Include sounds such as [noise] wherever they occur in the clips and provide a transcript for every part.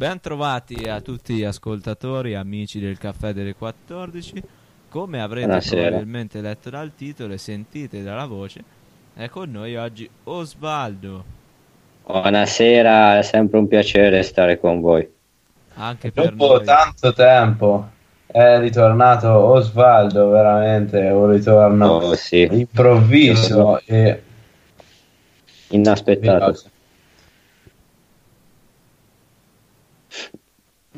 Ben trovati a tutti gli ascoltatori, amici del caffè delle 14. Come avrete Buonasera. probabilmente letto dal titolo e sentite dalla voce, è con noi oggi Osvaldo. Buonasera, è sempre un piacere stare con voi. Anche per Dopo noi. tanto tempo è ritornato Osvaldo, veramente un ritorno Oh, sì, improvviso e inaspettato. veloce.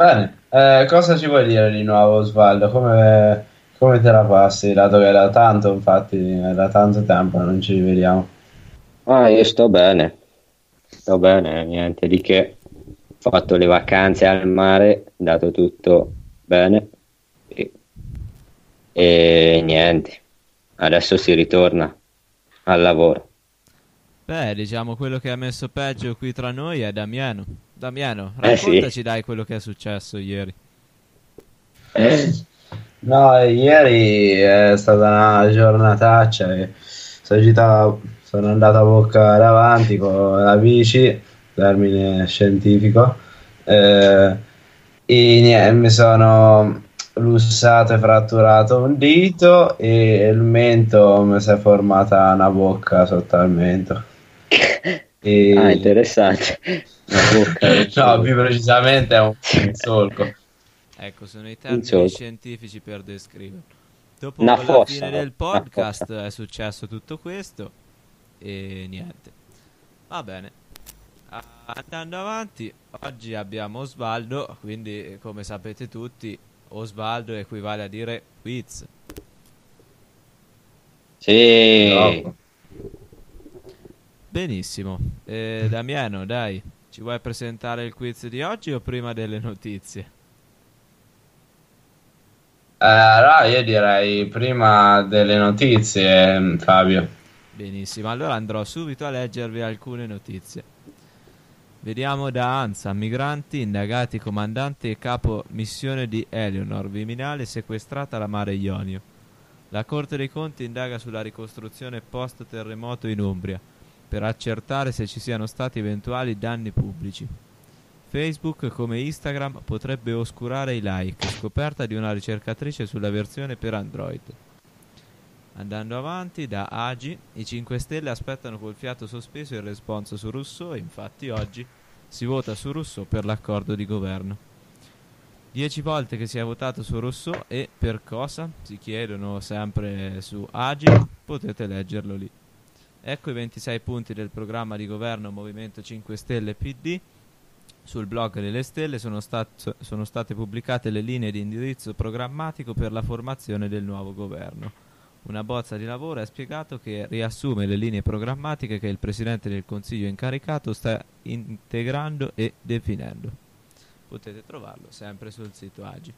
Bene, eh, cosa ci vuoi dire di nuovo Osvaldo? Come, come te la passi? Dato che era tanto, infatti, era tanto tempo non ci rivediamo. Ah, io sto bene, sto bene, niente di che. Ho fatto le vacanze al mare, dato tutto bene e, e niente. Adesso si ritorna al lavoro. Beh, diciamo quello che ha messo peggio qui tra noi è Damiano. Damiano, Eh, sì. raccontaci dai quello che è successo ieri. No, ieri è stata una giornataccia e sono, girato- sono andato a bocca davanti con la bici, termine scientifico, eh, e niente, mi sono lussato e fratturato un dito e il mento mi si è formata una bocca sotto al mento. [laughs] E- Ah, interessante. La bocca. no, più precisamente è un solco. Ecco, sono i termini scientifici per descriverlo. Dopo Una la fossa, fine del podcast è successo tutto questo e niente. Va bene. Andando avanti, oggi abbiamo Osvaldo, quindi come sapete tutti, Osvaldo equivale a dire quiz. Sì. Benissimo. Eh, Damiano, dai, ci vuoi presentare il quiz di oggi o prima delle notizie? Eh, allora io direi prima delle notizie, Fabio. Benissimo, allora andrò subito a leggervi alcune notizie. Vediamo da ANSA, migranti, indagati, comandante e capo missione di Eleonor, Viminale sequestrata alla mare Ionio. La Corte dei Conti indaga sulla ricostruzione post-terremoto in Umbria, per accertare se ci siano stati eventuali danni pubblici. Facebook, come Instagram, potrebbe oscurare i like, scoperta di una ricercatrice sulla versione per Android. Andando avanti, da Agi, i 5 Stelle aspettano col fiato sospeso il responso su Rousseau, infatti oggi si vota su Rousseau per l'accordo di governo. 10 volte che si è votato su Rousseau e per cosa? Si chiedono sempre su Agi, potete leggerlo lì. Ecco i 26 punti del programma di governo Movimento 5 Stelle PD. Sul blog delle stelle sono, stat- sono state pubblicate le linee di indirizzo programmatico per la formazione del nuovo governo. Una bozza di lavoro ha spiegato che riassume le linee programmatiche che il Presidente del Consiglio incaricato sta integrando e definendo. Potete trovarlo sempre sul sito Agi.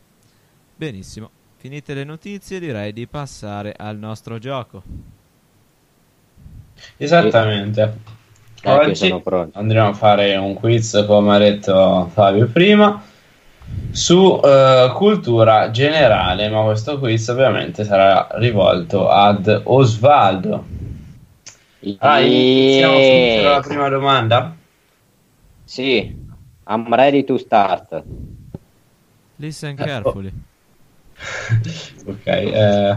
Benissimo, finite le notizie direi di passare al nostro gioco. Esattamente. Dai, che Oggi sono pronto. andremo a fare un quiz, come ha detto Fabio prima, su eh, cultura generale, ma questo quiz ovviamente sarà rivolto ad Osvaldo. Ah, iniziamo subito con la prima domanda? Sì, I'm ready to start. Listen Eh, carefully. [laughs] Ok, eh,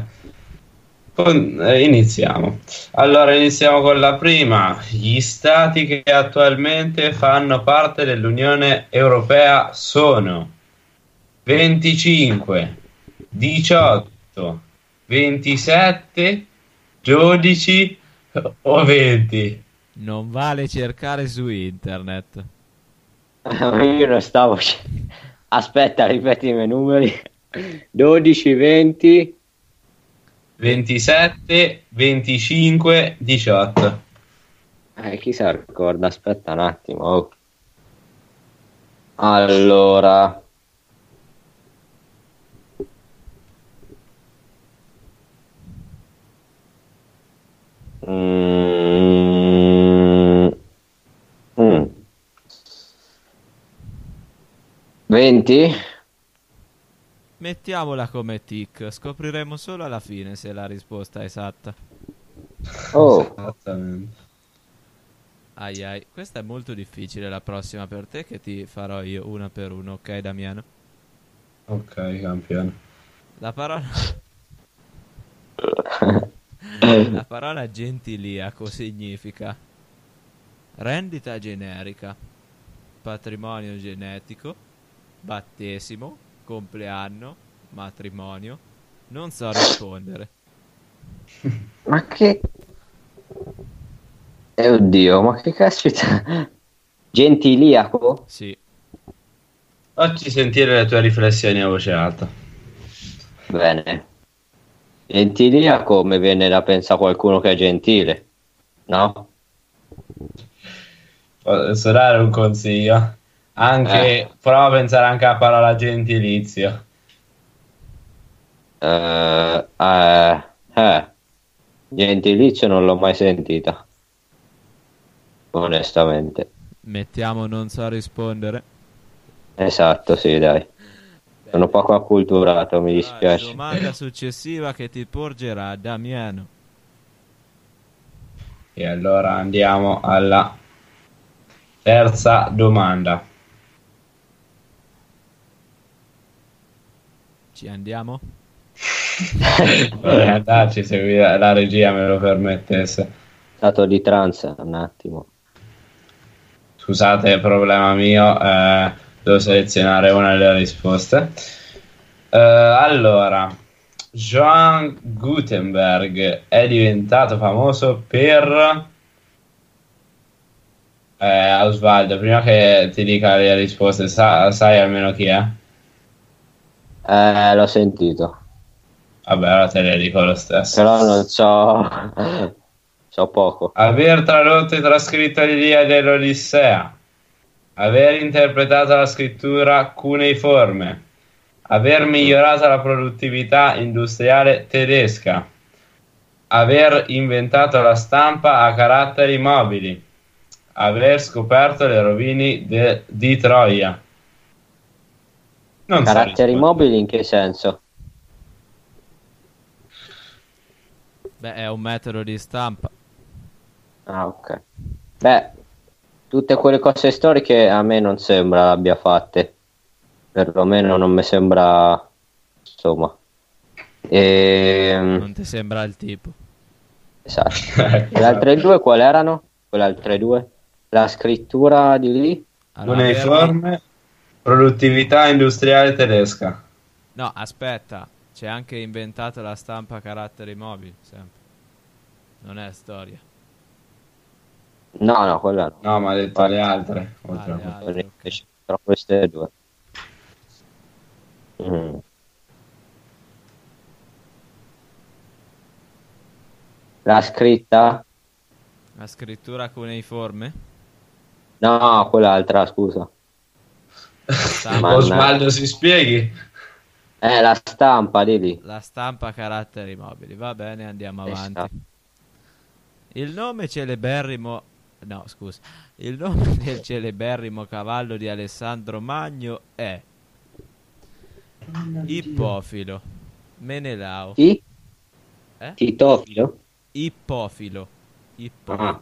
iniziamo. Allora, iniziamo con la prima. Gli stati che attualmente fanno parte dell'Unione Europea sono 25, 18, 27, 12 o 20. Non vale cercare su internet. [laughs] Io non stavo. Aspetta, ripetimi i numeri. 12, 20. 27, 25, 18. Eh, chi se ricorda? Aspetta un attimo. oh. Allora. Mm. Mm. 20? Mettiamola come tic, scopriremo solo alla fine se la risposta è esatta. Oh, Esattamente. Ai ai, questa è molto difficile la prossima per te che ti farò io una per uno, ok Damiano? Ok, campione. La parola [laughs] La parola gentiliaco significa rendita generica, patrimonio genetico, battesimo, compleanno, matrimonio. Non so rispondere. [laughs] Ma che... Eh, oddio, ma che caspita... Gentiliaco? Sì, Facci sentire le tue riflessioni a voce alta. Bene. Gentiliaco mi viene da pensare qualcuno che è gentile, no? Posso dare un consiglio? Anche, Eh. prova a pensare anche alla parola gentilizio. Eh, eh, eh. Gentilizio non l'ho mai sentita. Onestamente. mettiamo non so rispondere. Esatto, sì, dai. Sono poco acculturato, mi dispiace. domanda successiva che ti porgerà Damiano. E allora andiamo alla terza domanda. Ci andiamo? Vorrei andarci se la regia me lo permettesse. Stato di trance, un attimo. Scusate, problema mio, eh, devo selezionare una delle risposte. Eh, allora, Johann Gutenberg è diventato famoso per... Eh, Osvaldo, prima che ti dica le risposte, sa- sai almeno chi è? Eh, l'ho sentito. Vabbè, allora te le dico lo stesso. Però non so... [laughs] so poco. Aver tradotto e trascritto l'Iliade e l'Odissea. Aver interpretato la scrittura cuneiforme. Aver migliorato la produttività industriale tedesca. Aver inventato la stampa a caratteri mobili. Aver scoperto le rovine de- di Troia. Non so Caratteri rispondere. mobili in che senso? Beh, è un metodo di stampa. Ah, ok. Beh, tutte quelle cose storiche a me non sembra l'abbia fatte. Perlomeno non mi sembra... Insomma. Ehm, Non ti sembra il tipo? esatto. [laughs] Le altre due quali erano? Quelle altre due? La scrittura di lì? Allora, aver- Cuneiforme, produttività industriale tedesca. No, aspetta, c'è anche inventato la stampa a caratteri mobili, sempre. Non è storia. No, no, quella no. No, ma ha detto le altre. oltre Ah, a le quelle. altre, ok. Invece, Però queste due. Mm. La scritta? La scrittura cuneiforme? No, quell'altra, scusa. Osvaldo si spieghi. Eh, la stampa, di lì. La stampa caratteri mobili. Va bene, andiamo avanti. Il nome celeberrimo. No, scusa. Il nome [laughs] del celeberrimo cavallo di Alessandro Magno è Ippofilo. Menelao. Chi? Eh? Titofilo? Ippofilo. Ippo. Ah,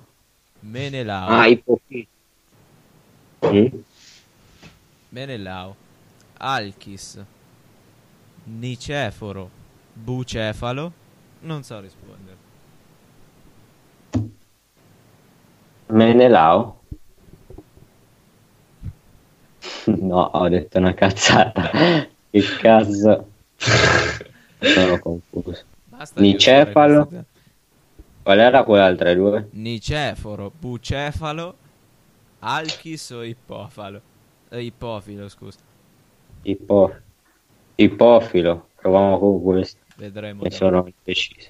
Menelao. ah ipofilo. Mm? Menelao. Alchis. Niceforo. Bucefalo. Non so rispondere. Menelao? No, ho detto una cazzata. [laughs] Che cazzo? Sono confuso. Basta Nicefalo. Qual era quell'altra due? Niceforo, bucefalo, alchis o ippofalo? Eh, ippofilo, scusa. Ipo... Ipofilo. Proviamo con questo. Vedremo. Ne dopo. sono indeciso.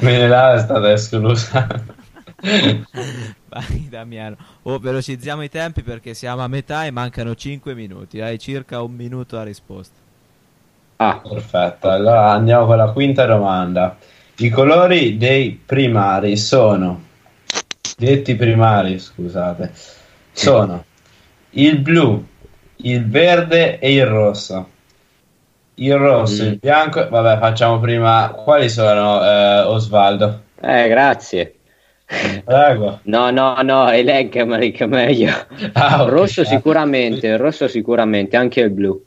Menelao è stata esclusa. Vai Damiano. Oh, velocizziamo i tempi perché siamo a metà e mancano 5 minuti. Hai circa un minuto a risposta. Ah, Perfetto, allora andiamo con la quinta domanda. I colori dei primari sono, detti primari, scusate, sono il blu, il verde e il rosso. Il rosso, Mm. il bianco, vabbè, facciamo prima quali sono, eh, Osvaldo? eh, grazie. Prego. [laughs] No, no, no, elencamelich è meglio. Ah, ok. rosso sicuramente, il rosso sicuramente, anche il blu.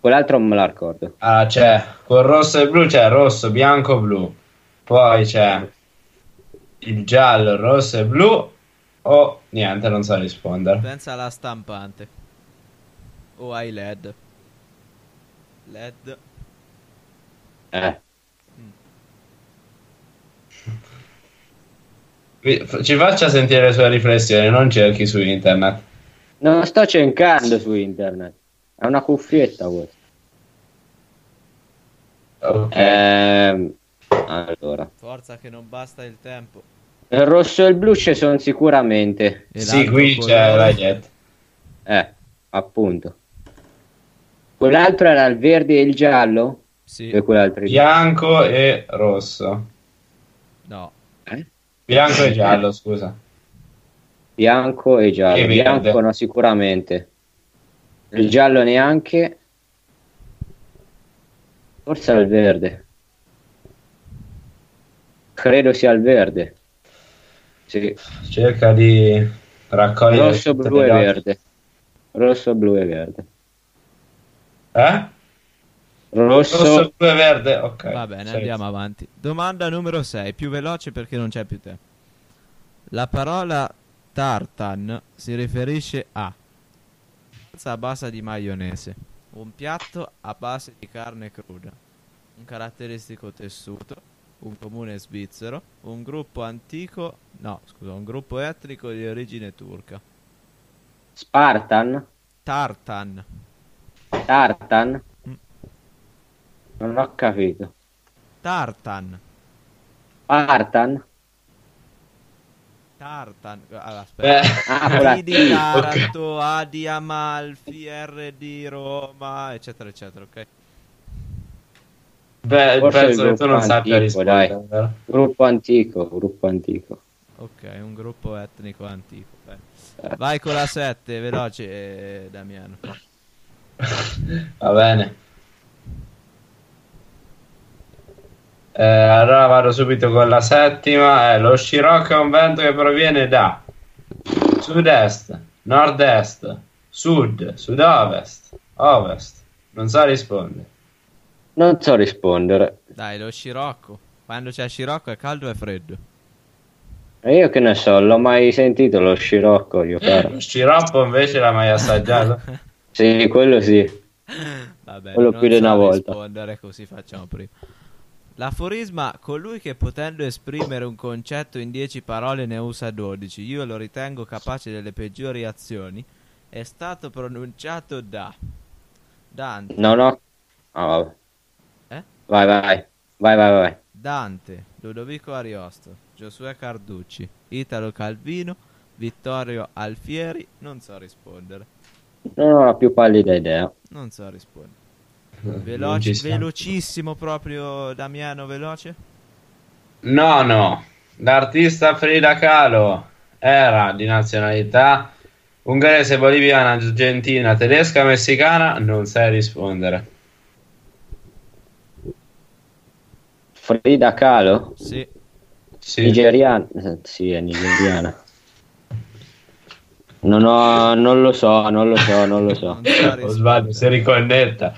Quell'altro non me la ricordo. Ah, c'è col rosso e blu c'è rosso, bianco, blu. Poi c'è il giallo, rosso e blu. O niente, non so rispondere. Pensa alla stampante. O ai LED. LED. Eh. Vi- Ci faccia sentire le sue riflessioni, non cerchi su internet. Non sto cercando su internet. È una cuffietta questa. Ok. Ehm, allora. Forza che non basta il tempo. Il rosso e il blu ci sono sicuramente. E sì, qui c'è la jet. Eh, appunto. Quell'altro era il verde e il giallo? Sì. E quell'altro Bianco e rosso. No. Eh? Bianco e giallo, [laughs] scusa. Bianco e giallo. E verde. Bianco no, sicuramente. Il giallo neanche. Forse era il verde. Credo sia il verde. Sì. Cerca di raccogliere Rosso, blu e verde. Rosso, blu e verde. Eh? Rosso, Rosso, blu e verde, ok. Va bene, Sì. andiamo avanti. Domanda numero 6, più veloce perché non c'è più tempo. La parola tartan si riferisce a a base di maionese, un piatto a base di carne cruda, un caratteristico tessuto, un comune svizzero, un gruppo antico, no, scusa, un gruppo etnico di origine turca. Spartan, Tartan. Tartan. Mm. Non ho capito. Tartan. Spartan? Tartan. Allora, aspetta. Eh, Ah, quella- T di Taranto, A di Amalfi, R di Roma, eccetera, eccetera, ok? Beh, Forse penso il che tu non gruppo sappia antico, rispondere. dai. Gruppo antico, gruppo antico. Ok, un gruppo etnico antico. bene. Eh. Vai con la 7, veloce, eh, Damiano. Va bene. Eh, allora vado subito con la settima. Eh, lo scirocco è un vento che proviene da sud-est, nord-est, sud, sud-ovest, ovest. Non so rispondere. Non so rispondere. Dai, lo scirocco. Quando c'è scirocco è caldo o è freddo? E io che ne so, l'ho mai sentito lo scirocco, io caro. Lo sciroppo invece l'ha mai assaggiato? [laughs] Sì, quello sì. Vabbè, Quello più di una volta. rispondere, così facciamo prima. L'aforisma, colui che potendo esprimere un concetto in 10 parole ne usa 12, io lo ritengo capace delle peggiori azioni, è stato pronunciato da Dante, ho... Ah, vabbè. Eh? Vai, vai. Vai, vai, vai. Dante, Ludovico Ariosto, Giosuè Carducci, Italo Calvino, Vittorio Alfieri, non so rispondere, Non ho la più pallida idea. non so rispondere. Veloce, velocissimo proprio Damiano, veloce? No, no. L'artista Frida Kahlo era di nazionalità ungherese, boliviana, argentina, tedesca, messicana. Non sai rispondere. Frida Kahlo? Sì. Sì. Nigeriana? Eh, Sì, è nigeriana. Non, ho, non lo so, non lo so, non lo so. [laughs] Non sbaglio, si riconnetta.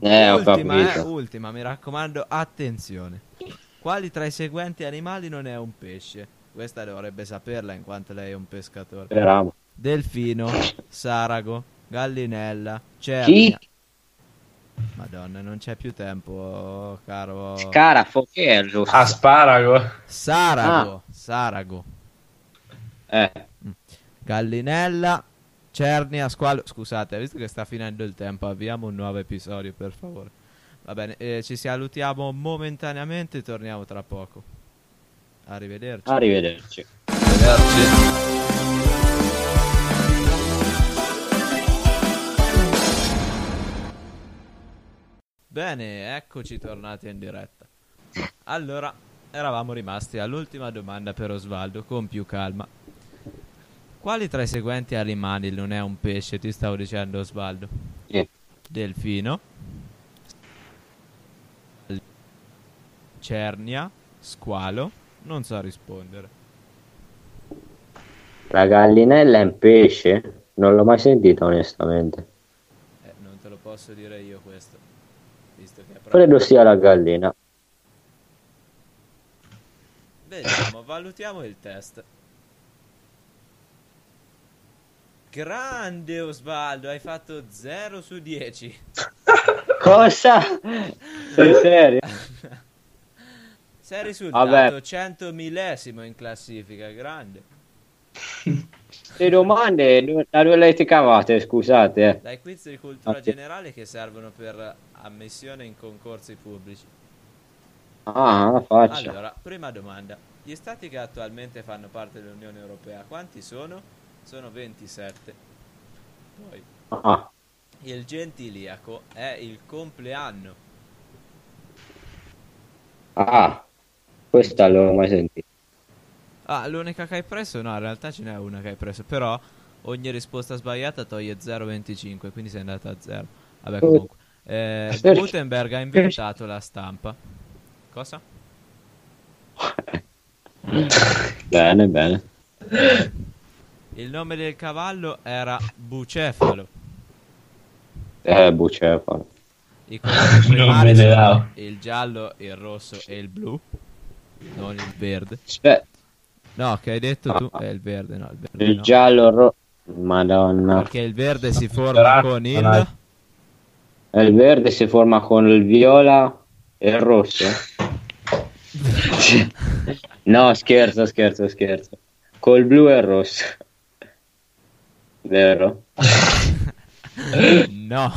Eh, ho ultima, eh, ultima, mi raccomando, attenzione. Quali tra i seguenti animali non è un pesce? Questa dovrebbe saperla in quanto lei è un pescatore. Speriamo. Delfino, sarago, gallinella, cernia. Chi? Madonna, non c'è più tempo, caro. Scarafo, che è lo Asparago. Sarago, sarago, Eh, gallinella, cernia, squalo. Scusate, visto che sta finendo il tempo, avviamo un nuovo episodio, per favore. Va bene, eh, ci salutiamo momentaneamente, torniamo tra poco. Arrivederci. arrivederci. Bene, eccoci tornati in diretta. Allora, eravamo rimasti all'ultima domanda per Osvaldo, con più calma. Quali tra i seguenti animali non è un pesce? Ti stavo dicendo Osvaldo. Sì. Delfino, cernia, squalo, non sa rispondere. La gallinella è un pesce? Non l'ho mai sentita onestamente. Eh, non te lo posso dire io questo. Visto che è proprio... Credo sia la gallina. Vediamo, valutiamo il test. Grande Osvaldo, hai fatto 0 su 10. [laughs] Cosa? Sei serio? [laughs] Sei risultato Vabbè. 100 millesimo in classifica, grande. Le domande da dove le avete cavate? Scusate. eh. Dai quiz di cultura generale che servono per ammissione in concorsi pubblici. Ah, faccia. Allora, prima domanda. Gli stati che attualmente fanno parte dell'Unione Europea, quanti sono? Sono 27. Poi, Ah, il gentiliaco è il compleanno. ah, questa l'ho mai sentita. Ah, l'unica che hai preso? No, in realtà ce n'è una che hai preso, però ogni risposta sbagliata toglie 0,25, quindi sei andato a 0. Vabbè, comunque. Eh? Gutenberg ha inventato la stampa. Cosa? [laughs] Bene, bene. Il nome del cavallo era Bucefalo. Eh, bucefalo. I colori Non primari me ne sono il giallo, il rosso e il blu, non il verde. Aspetta, No, che hai detto tu? È il verde, no, il verde il no. giallo, ro- madonna. Perché il verde si forma Dorato, con il... E Il verde si forma con il viola e il rosso. [laughs] no, scherzo, scherzo, scherzo. Col blu e il rosso. Vero? [laughs] No.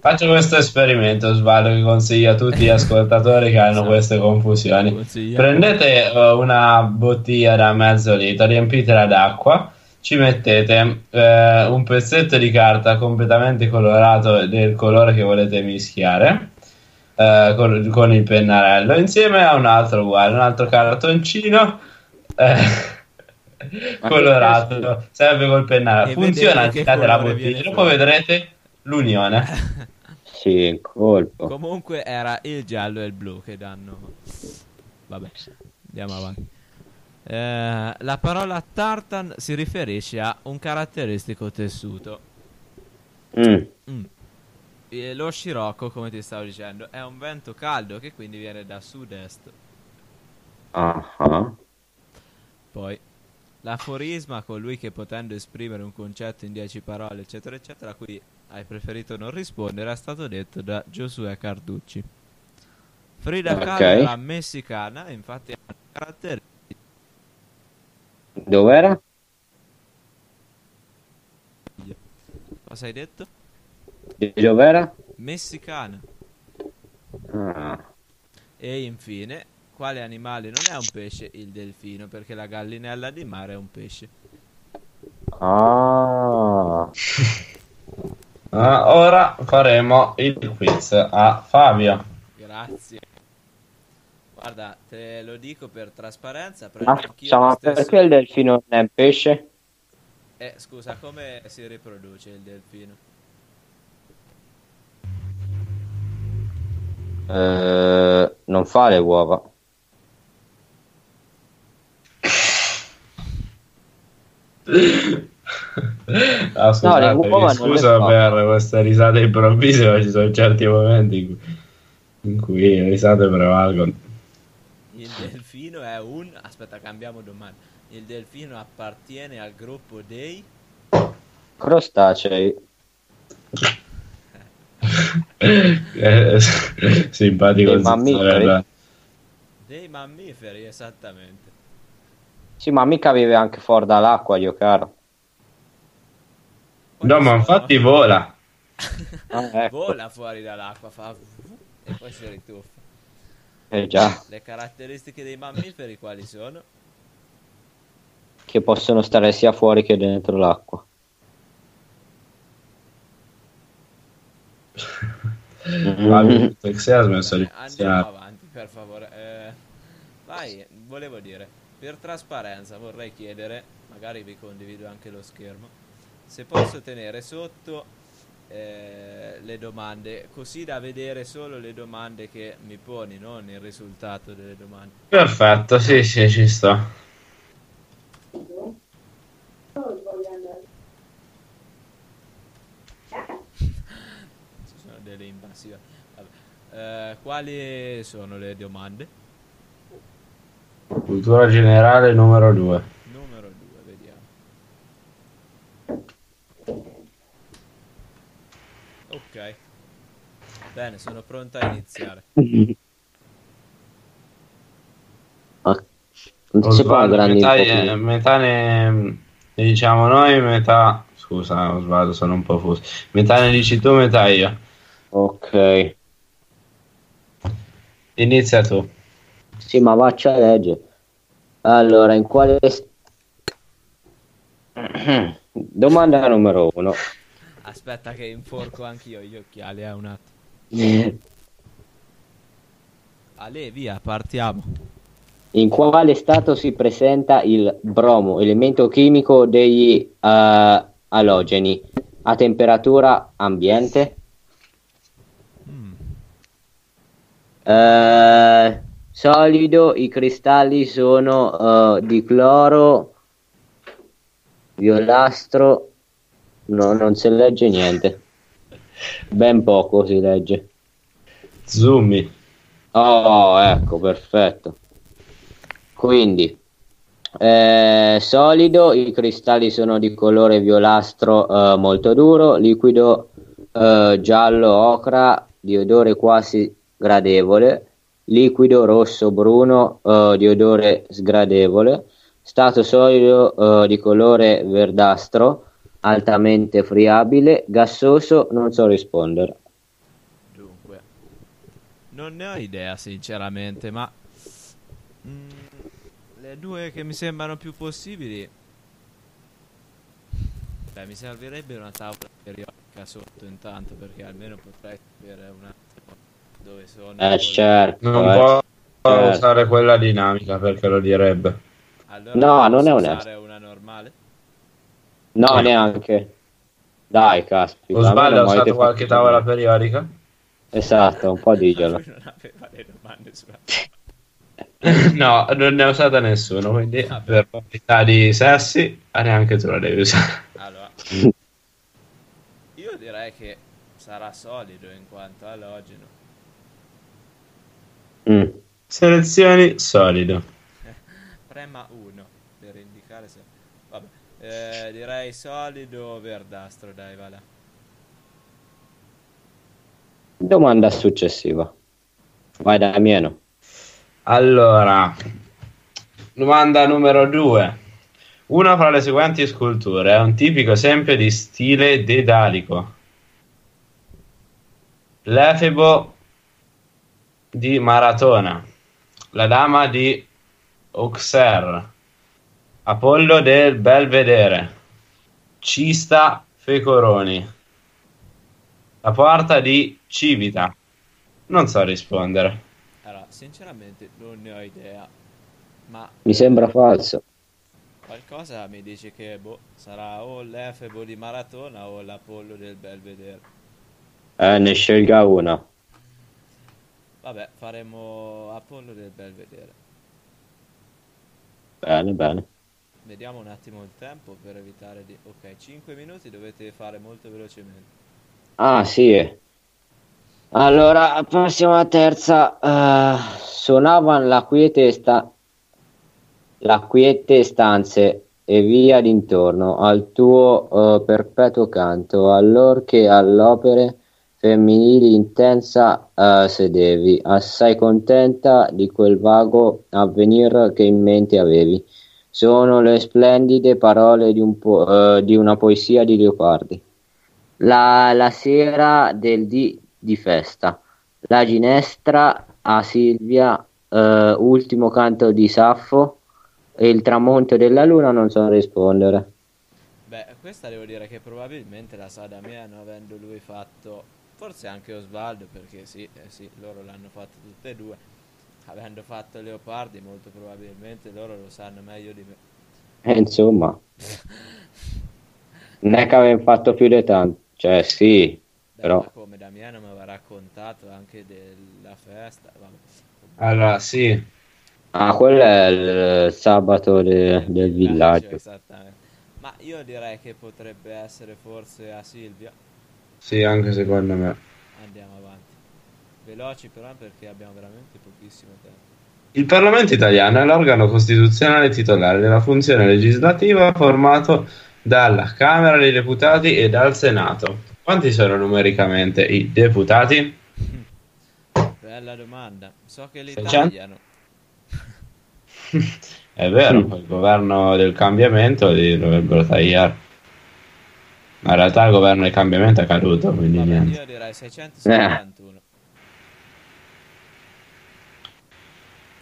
Faccio questo esperimento, Svaldo, che consiglio a tutti gli ascoltatori che hanno queste confusioni. Consigliamo. Prendete eh, una bottiglia da mezzo litro, riempitela d'acqua, ci mettete eh, un pezzetto di carta completamente colorato del colore che volete mischiare eh, con, con il pennarello, insieme a un altro uguale, un altro cartoncino eh, colorato, sempre col pennarello. E Funziona, tirate la bottiglia, dopo vedrete l'unione. [laughs] Sì, in colpo. Comunque era il giallo e il blu che danno... Vabbè, andiamo avanti. Eh, la parola tartan si riferisce a un caratteristico tessuto. Mm. Mm. E lo scirocco, come ti stavo dicendo, è un vento caldo che quindi viene da sud-est. Ah. Poi, l'aforisma, colui che potendo esprimere un concetto in dieci parole, eccetera, eccetera, a cui hai preferito non rispondere, è stato detto da Giosuè Carducci. Frida Ok. Kahlo era messicana, infatti ha un carattere Dov'era? Cosa hai detto? Di dov'era? Messicana. Ah. E infine, quale animale non è un pesce? Il delfino, perché la gallinella di mare è un pesce. Ah. [laughs] Ah, ora faremo il quiz a Fabio. Grazie. Guarda, te lo dico per trasparenza, Ma scusa, ma stesso- perché il delfino non è un pesce? Eh, scusa, come si riproduce il delfino? Eh, non fa le uova. [laughs] Ah, scusate, le scusa fa. per queste risate improvvise, ma ci sono certi momenti in cui, in cui le risate prevalgono. Il [laughs] delfino è un... Aspetta, cambiamo domanda. Il delfino appartiene al gruppo dei... Crostacei. Eh, simpatico Dei mammiferi? Dei mammiferi, esattamente. Sì, ma mica vive anche fuori dall'acqua, io caro. Quali No, ma sono? infatti vola. [laughs] Ah, ecco. Vola fuori dall'acqua, fa... e poi si rituffa. Eh già, Le caratteristiche dei mammiferi quali sono? che possono stare sia fuori che dentro l'acqua. [laughs] Di Andiamo avanti, per favore. Eh, vai, volevo dire, per trasparenza vorrei chiedere, magari vi condivido anche lo schermo, se posso tenere sotto eh, le domande, così da vedere solo le domande che mi poni, non il risultato delle domande. Perfetto, sì, sì, ci sta. Ci sono delle invasioni. Vabbè. Eh, quali sono le domande? Cultura generale numero 2. Numero 2, vediamo. Ok. Bene, sono pronto a iniziare. Ah, non si fa grandi metà, eh, metà ne, ne diciamo noi, metà... Scusa, Osvaldo, sono un po' fuso. Metà ne dici tu, metà io. Ok. Inizia tu. Sì, ma vaccia a leggere. Allora, in quale... [clears throat] Domanda numero uno. Aspetta che inforco anch'io gli occhiali, eh, un attimo. Ale, via, partiamo. In quale stato si presenta il bromo, elemento chimico degli eh, alogeni, a temperatura ambiente? Mm. Eh, solido, i cristalli sono eh, di cloro, violastro, no, non si legge niente. Ben poco si legge. Zoomi. Oh, ecco, perfetto. Quindi, eh, solido, i cristalli sono di colore violastro eh, molto duro, liquido eh, giallo ocra di odore quasi gradevole, liquido rosso bruno eh, di odore sgradevole, stato solido eh, di colore verdastro, altamente friabile, gassoso, non so rispondere. Dunque, non ne ho idea sinceramente, ma mm, le due che mi sembrano più possibili, beh, mi servirebbe una tavola periodica sotto intanto perché almeno potrei sapere un attimo dove sono. Eh, certo. Non eh. può certo. usare quella dinamica perché lo direbbe. Allora No, non è usare onesto. una normale? No, Sì. neanche. Dai, caspita. Almeno ha mi usato qualche fatto- tavola periodica? Esatto, un po' diglielo. Non aveva le domande sulla... [laughs] no, non ne ha usata nessuno, quindi Vabbè. per parità di sessi ah, neanche tu la devi usare. Allora, [laughs] io direi che sarà solido in quanto alogeno. Mm. Selezioni solido. [laughs] Prema 1 per indicare se... Vabbè, eh, direi solido verdastro, dai, va là. Domanda successiva. Vai Damiano. Allora, domanda numero due. Una fra le seguenti sculture è un tipico esempio di stile dedalico. L'Efebo di Maratona, la Dama di Auxerre, Apollo del Belvedere, Cista Fecoroni, la porta di Civita. Non so rispondere. Allora, sinceramente non ne ho idea, ma Mi sembra falso. qualcosa mi dice che boh, sarà o l'Efebo di Maratona o l'Apollo del Belvedere. Eh, ne scelga una. Vabbè, faremo Apollo del Belvedere. Bene, bene. Vediamo un attimo il tempo per evitare di... Ok, 5 minuti dovete fare molto velocemente. Ah, sì. Allora, alla terza. Eh, suonavano la quiete, sta- la quiete stanze e via d'intorno al tuo eh, perpetuo canto, allor che all'opere femminili intensa eh, sedevi, assai contenta di quel vago avvenir che in mente avevi. Sono le splendide parole di, un po- eh, di una poesia di Leopardi. La, la sera del dì di festa, la ginestra a Silvia, eh, ultimo canto di Saffo e il tramonto della luna non so rispondere. Beh, questa devo dire che probabilmente la sa Damiano avendo lui fatto, forse anche Osvaldo, perché sì, eh sì, loro l'hanno fatto tutte e due, avendo fatto Leopardi molto probabilmente loro lo sanno meglio di me. E insomma, non è che avevo fatto più di tanto. cioè sì, Beh, però... come Damiano mi aveva raccontato anche della festa. Vabbè. Allora, sì, Ah, quello è il sabato de- del villaggio. Esattamente. Ma io direi che potrebbe essere forse a Silvia. sì, anche secondo me. Andiamo avanti. Veloci però perché abbiamo veramente pochissimo tempo. Il Parlamento italiano è l'organo costituzionale titolare della funzione legislativa formato dalla Camera dei Deputati e dal Senato. Quanti sono numericamente i deputati? Bella domanda. So che li 600? tagliano. [laughs] È vero, Mm. il governo del cambiamento li dovrebbero tagliare. Ma in realtà il governo del cambiamento è caduto, quindi Vabbè, niente. io direi 671.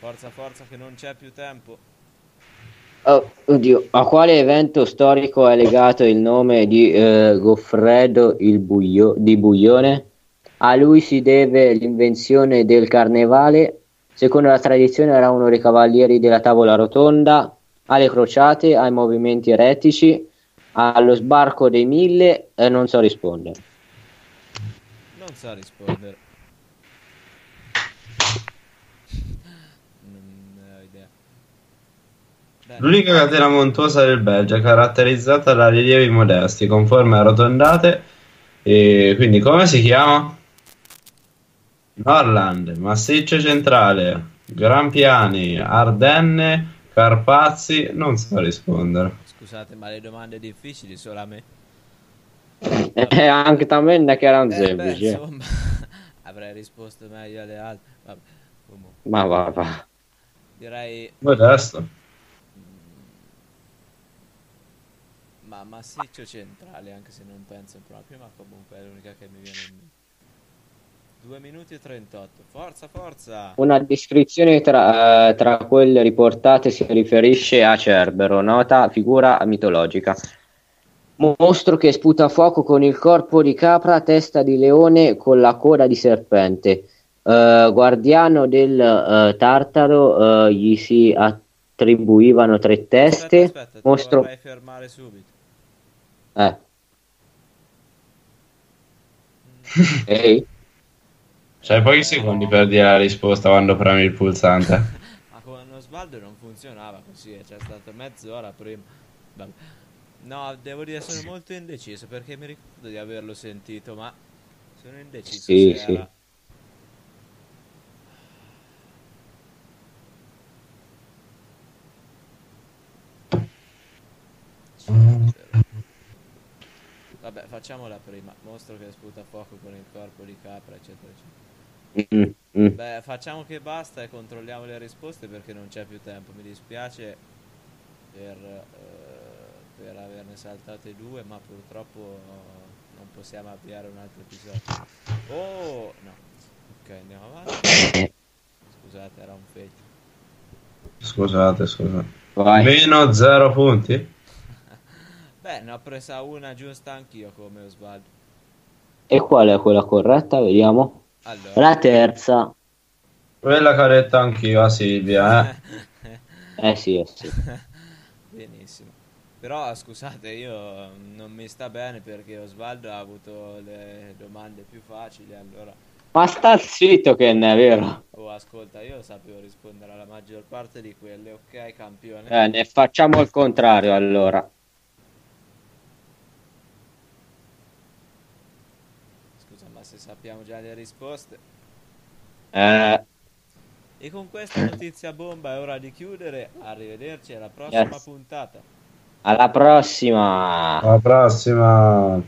Forza, forza che non c'è più tempo. Oh, oddio, a quale evento storico è legato il nome di eh, Goffredo il Buio- di Buglione? A lui si deve l'invenzione del carnevale. Secondo la tradizione era uno dei cavalieri della tavola rotonda, alle crociate, ai movimenti eretici, allo sbarco dei mille, eh, non so rispondere. Non so rispondere. Non ne ho idea. Beh, L'unica catena montuosa del Belgio è caratterizzata da rilievi modesti, con forme arrotondate, e quindi come si chiama? Norland, Massiccio Centrale, Gran Piani, Ardenne, Carpazzi, non so rispondere. Scusate, ma le domande difficili solo a me. [laughs] Eh, anche a me non è che erano Eh, semplici. eh. insomma, [laughs] avrei risposto meglio alle altre. Vabbè, Ma va, va. direi Modesto. Ma massiccio centrale, anche se non penso proprio, ma comunque è l'unica che mi viene in mente. 2 minuti e 38. Forza, forza! Una descrizione tra, eh, tra quelle riportate si riferisce a Cerbero, nota figura mitologica. Mostro che sputa fuoco con il corpo di capra, testa di leone con la coda di serpente. Eh, guardiano del eh, Tartaro, eh, gli si attribuivano tre teste. Aspetta, aspetta, Mostro. fermare subito. Eh. Ehi, C'hai pochi secondi per dire la risposta quando premi il pulsante. [laughs] Ma con Osvaldo non funzionava così, eh, c'è stata mezz'ora prima. Vabbè. No, devo dire sono molto indeciso perché mi ricordo di averlo sentito, ma sono indeciso Sì, sì. era- Vabbè, facciamola prima. Mostro che sputa fuoco con il corpo di capra, eccetera, eccetera. Mm, mm. Beh, facciamo che basta e controlliamo le risposte perché non c'è più tempo. Mi dispiace per, eh, per averne saltate due, ma purtroppo eh, non possiamo avviare un altro episodio. Oh, no. Ok, andiamo avanti. Scusate, era un fail. Scusate, scusate. vai. Meno zero punti? Beh, ne ho presa una giusta anch'io come Osvaldo. E qual è quella corretta? Vediamo. Allora, La terza. Quella che ho detto anch'io a Silvia, eh. [laughs] Eh sì, eh sì. [laughs] benissimo. Però scusate, io non mi sta bene perché Osvaldo ha avuto le domande più facili, allora Ma sta zitto che ne è vero. Oh, ascolta, io sapevo rispondere alla maggior parte di quelle, ok, campione? Eh, ne facciamo il contrario allora. Scusa, ma se sappiamo già le risposte. Eh, E con questa notizia bomba è ora di chiudere. Arrivederci alla prossima Yes. puntata. alla prossima. Alla prossima.